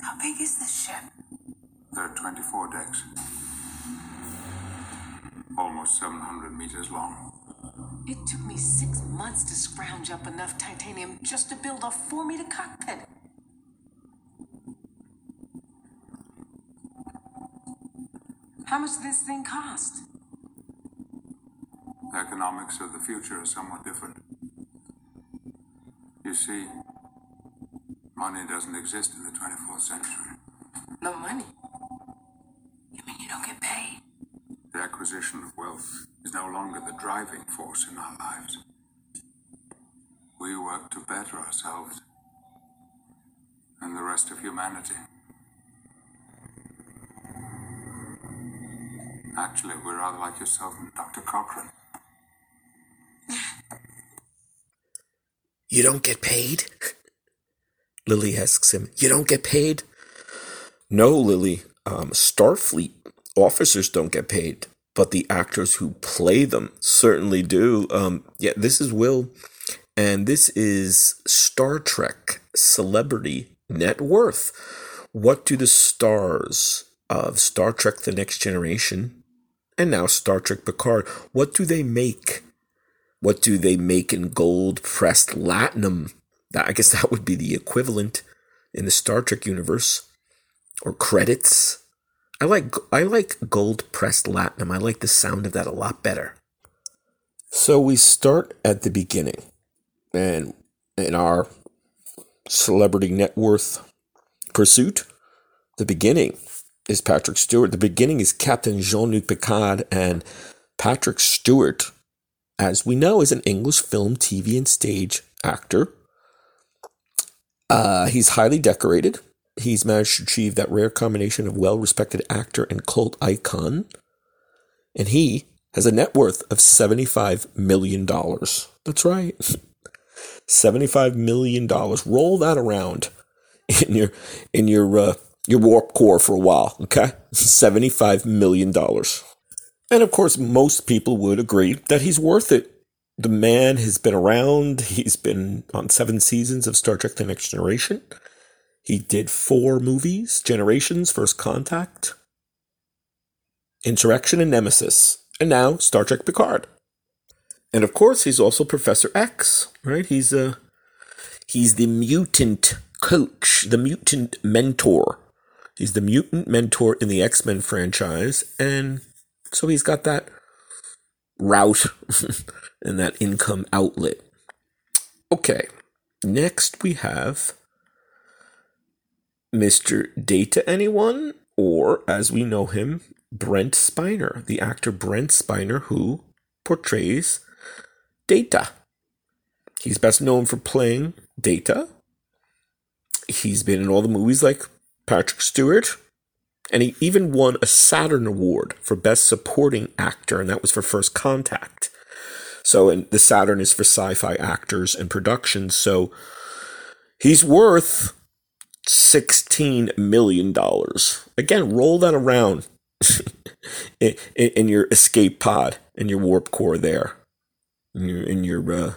How big is this ship? There are 24 decks. Almost 700 meters long. It took me six months to scrounge up enough titanium just to build a four meter cockpit. How much does this thing cost? The economics of the future are somewhat different. You see, money doesn't exist in the 24th century. No money. You mean you don't get paid? The acquisition of wealth is no longer the driving force in our lives. We work to better ourselves and the rest of humanity. Actually, we're rather like yourself and Dr. Cochrane. You don't get paid? Lily asks him, You don't get paid? No, Lily. Um, Starfleet officers don't get paid, but the actors who play them certainly do. Um, yeah, this is Will, and this is Star Trek Celebrity Net Worth. What do the stars of Star Trek The Next Generation and now Star Trek Picard, what do they make? What do they make in gold pressed latinum? I guess that would be the equivalent in the Star Trek universe. Or credits. I like I like gold pressed latinum. I like the sound of that a lot better. So we start at the beginning. And in our celebrity net worth pursuit, the beginning is Patrick Stewart. The beginning is Captain Jean Luc Picard, and Patrick Stewart, as we know, is an English film, TV, and stage actor. Uh, he's highly decorated. He's managed to achieve that rare combination of well respected actor and cult icon. And he has a net worth of $75 million. That's right. $75 million. Roll that around in your in your uh, your warp core for a while, okay? $75 million. And of course, most people would agree that he's worth it. The man has been around. He's been on seven seasons of Star Trek The Next Generation. He did four movies Generations, First Contact, Insurrection, and Nemesis. And now Star Trek Picard. And of course, he's also Professor X, right? He's a. Uh, he's the mutant coach, the mutant mentor He's the mutant mentor in the X Men franchise, and so he's got that route and that income outlet. Okay, next we have Mr. Data Anyone, or as we know him, Brent Spiner, the actor Brent Spiner, who portrays Data. He's best known for playing Data. He's been in all the movies like Patrick Stewart, and he even won a Saturn Award for Best Supporting Actor, and that was for First Contact. So, and the Saturn is for sci-fi actors and productions. So, he's worth sixteen million dollars. Again, roll that around in, in, your escape pod in your warp core there, in your in your uh,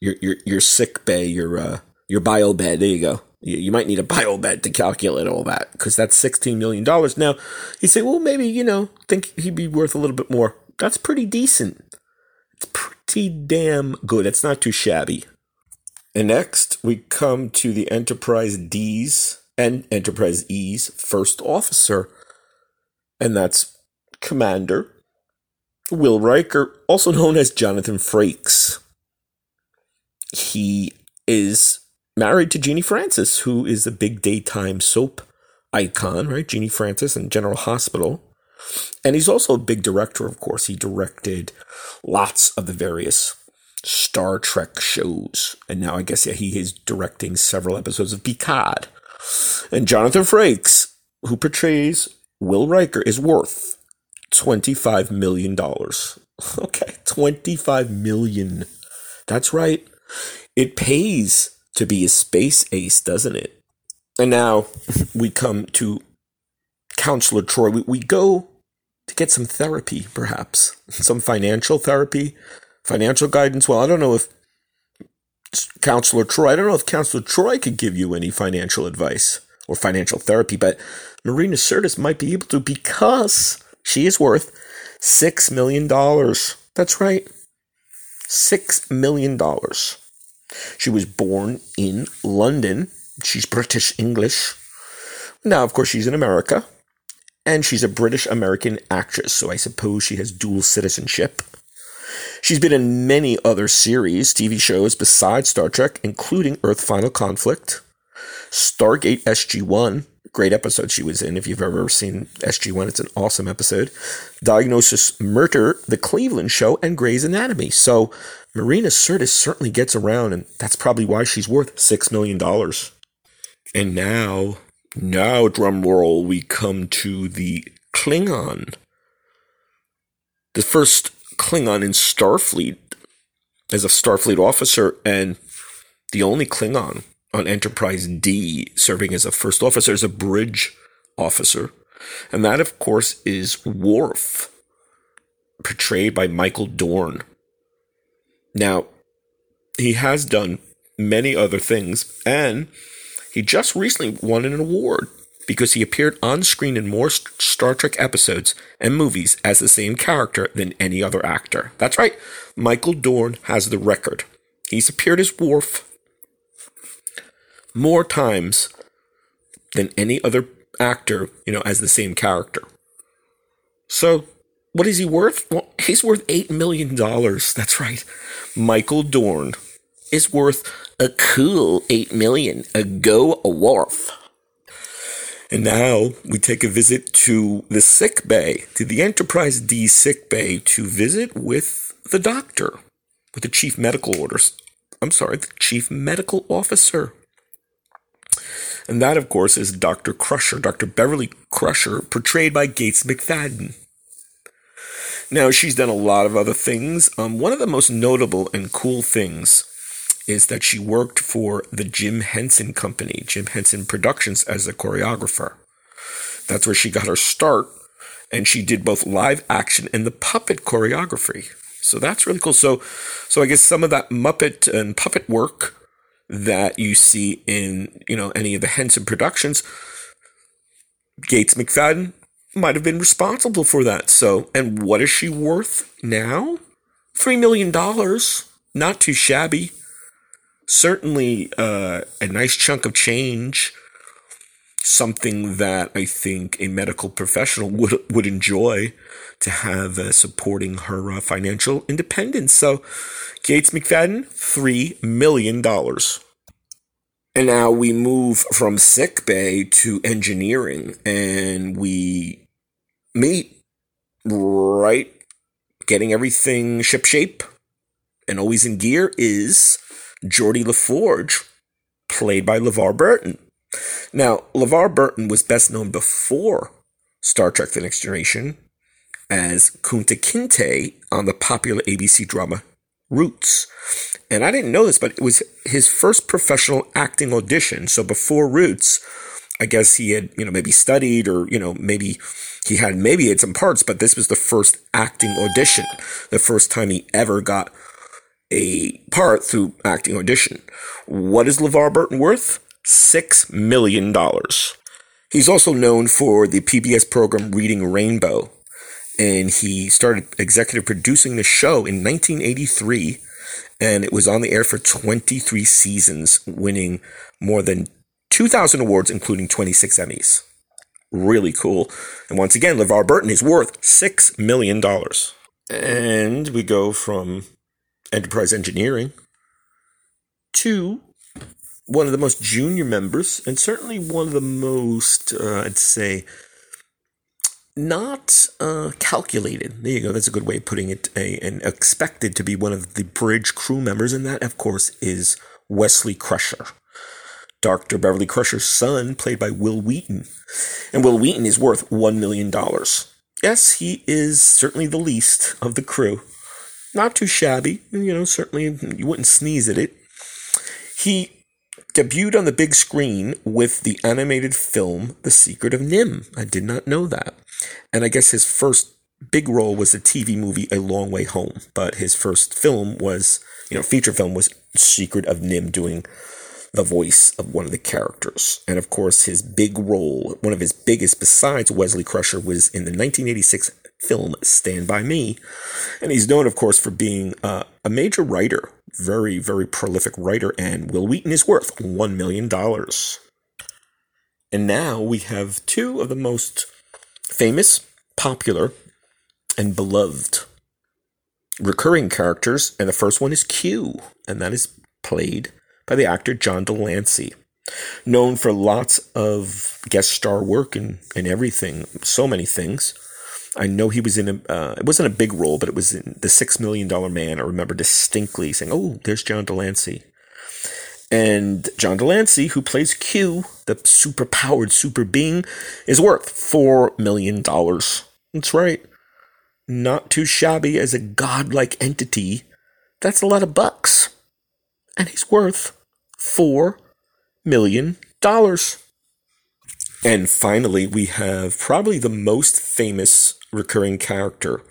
your your your sick bay, your uh, your bio bed. There you go you, you might need a bio bed to calculate all that because that's $16 million. Now, you say, well, maybe, you know, think he'd be worth a little bit more. That's pretty decent. It's pretty damn good. It's not too shabby. And next, we come to the Enterprise D's and Enterprise E's first officer, and that's Commander Will Riker, also known as Jonathan Frakes. He is married to Genie Francis, who is a big daytime soap icon, right? Genie Francis and General Hospital. And he's also a big director, of course. He directed lots of the various Star Trek shows. And now I guess, yeah, he is directing several episodes of Picard. And Jonathan Frakes, who portrays Will Riker, is worth $25 million. Okay, 25 million. That's right. It pays to be a space ace, doesn't it? And now we come to Counselor Troi. We, we go to get some therapy, perhaps, some financial therapy, financial guidance. Well, I don't know if Counselor Troi, I don't know if Counselor Troi could give you any financial advice. or financial therapy, but Marina Sirtis might be able to because she is worth $6 million. That's right. $6 million. She was born in London. She's British English. Now, of course, she's in America. And she's a British American actress, so I suppose she has dual citizenship. She's been in many other series, TV shows besides Star Trek, including Earth Final Conflict, Stargate SG 1, great episode she was in. If you've ever seen SG1, it's an awesome episode. Diagnosis Murder, The Cleveland Show, and Grey's Anatomy. So Marina Sirtis certainly gets around, and that's probably why she's worth $6 million. And now, now, drum roll, we come to the Klingon. The first Klingon in Starfleet as a Starfleet officer, and the only Klingon on Enterprise D, serving as a first officer, as a bridge officer. And that, of course, is Worf, portrayed by Michael Dorn. Now, he has done many other things, and he just recently won an award because he appeared on screen in more Star Trek episodes and movies as the same character than any other actor. That's right, Michael Dorn has the record. He's appeared as Worf more times than any other actor, you know, as the same character. So, what is he worth? Well, he's worth $8 million. That's right. Michael Dorn is worth a cool 8 million. A go a Worf. And now we take a visit to the sick bay, to the Enterprise D sick bay, to visit with the doctor, with the chief medical orders. I'm sorry, the chief medical officer. And that, of course, is Dr. Crusher, Dr. Beverly Crusher, portrayed by Gates McFadden. Now, she's done a lot of other things. Um, one of the most notable and cool things is that she worked for the Jim Henson Company, Jim Henson Productions, as a choreographer. That's where she got her start, and she did both live action and the puppet choreography. So that's really cool. So, so I guess some of that Muppet and puppet work that you see in, you know, any of the Henson productions, Gates McFadden might have been responsible for that. So, and what is she worth now? $3 million. Not too shabby. Certainly uh, a nice chunk of change. Something that I think a medical professional would would enjoy to have uh, supporting her uh, financial independence. So, Gates McFadden, $3 million. And now we move from sick bay to engineering, and we meet right getting everything ship shape and always in gear is Geordi LaForge, played by LeVar Burton. Now, LeVar Burton was best known before Star Trek The Next Generation as Kunta Kinte on the popular ABC drama Roots. And I didn't know this, but it was his first professional acting audition. So before Roots, I guess he had, you know, maybe studied or, you know, maybe he had maybe had some parts, but this was the first acting audition, the first time he ever got a part through acting audition. What is LeVar Burton worth? Six million dollars. He's also known for the PBS program Reading Rainbow, and he started executive producing the show in 1983 and it was on the air for 23 seasons winning more than 2000 awards including 26 emmys really cool and once again levar burton is worth $6 million and we go from enterprise engineering to one of the most junior members and certainly one of the most uh, i'd say not uh, calculated. There you go. That's a good way of putting it. A, and expected to be one of the bridge crew members, and that, of course, is Wesley Crusher. Dr. Beverly Crusher's son, played by Wil Wheaton. And Wil Wheaton is worth $1 million. Yes, he is certainly the least of the crew. Not too shabby. You know, certainly you wouldn't sneeze at it. He debuted on the big screen with the animated film The Secret of NIMH. I did not know that. And I guess his first big role was the TV movie A Long Way Home, but his first film was, you know, feature film was Secret of NIMH doing the voice of one of the characters. And of course, his big role, one of his biggest besides Wesley Crusher, was in the 1986 film Stand By Me. And he's known, of course, for being uh, a major writer, very, very prolific writer. And Wil Wheaton is worth $1 million. And now we have two of the most famous, popular, and beloved recurring characters. And the first one is Q, and that is played by the actor John de Lancie. Known for lots of guest star work and, and everything, so many things. I know he was in a, uh, it wasn't a big role, but it was in The Six Million Dollar Man. I remember distinctly saying, oh, there's John de Lancie. And John de Lancie, who plays Q, the super powered super being, is worth $4 million. That's right. Not too shabby as a godlike entity. That's a lot of bucks. And he's worth $4 million. And finally, we have probably the most famous recurring character,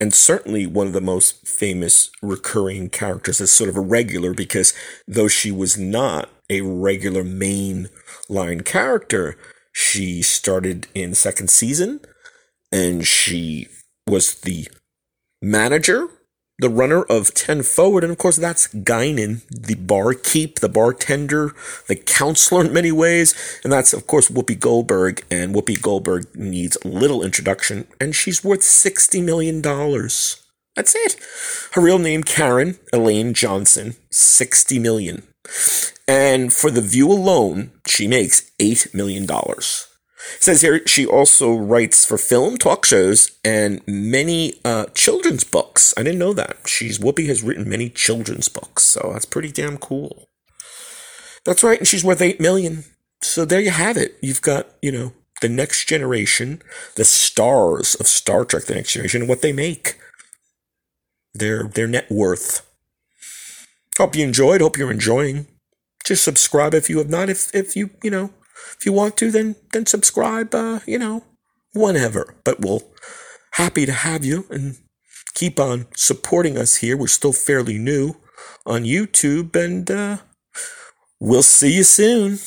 and certainly one of the most famous recurring characters as sort of a regular, because though she was not a regular main line character, she started in second season and she was the manager the runner of 10 forward. And of course, that's Guinan, the barkeep, the bartender, the counselor in many ways. And that's, of course, Whoopi Goldberg. And Whoopi Goldberg needs little introduction. And she's worth $60 million. That's it. Her real name, Karen Elaine Johnson, 60 million. And for The View alone, she makes $8 million. Says here she also writes for film, talk shows, and many uh, children's books. I didn't know that. She's Whoopi has written many children's books, so that's pretty damn cool. That's right, and she's worth eight million. So there you have it. You've got you know the next generation, the stars of Star Trek, the next generation, and what they make. Their their net worth. Hope you enjoyed. Hope you're enjoying. Just subscribe if you have not. If if you you know if you want to, then then subscribe. Uh, you know, whenever. But we'll happy to have you and keep on supporting us here. We're still fairly new on YouTube, and uh, we'll see you soon.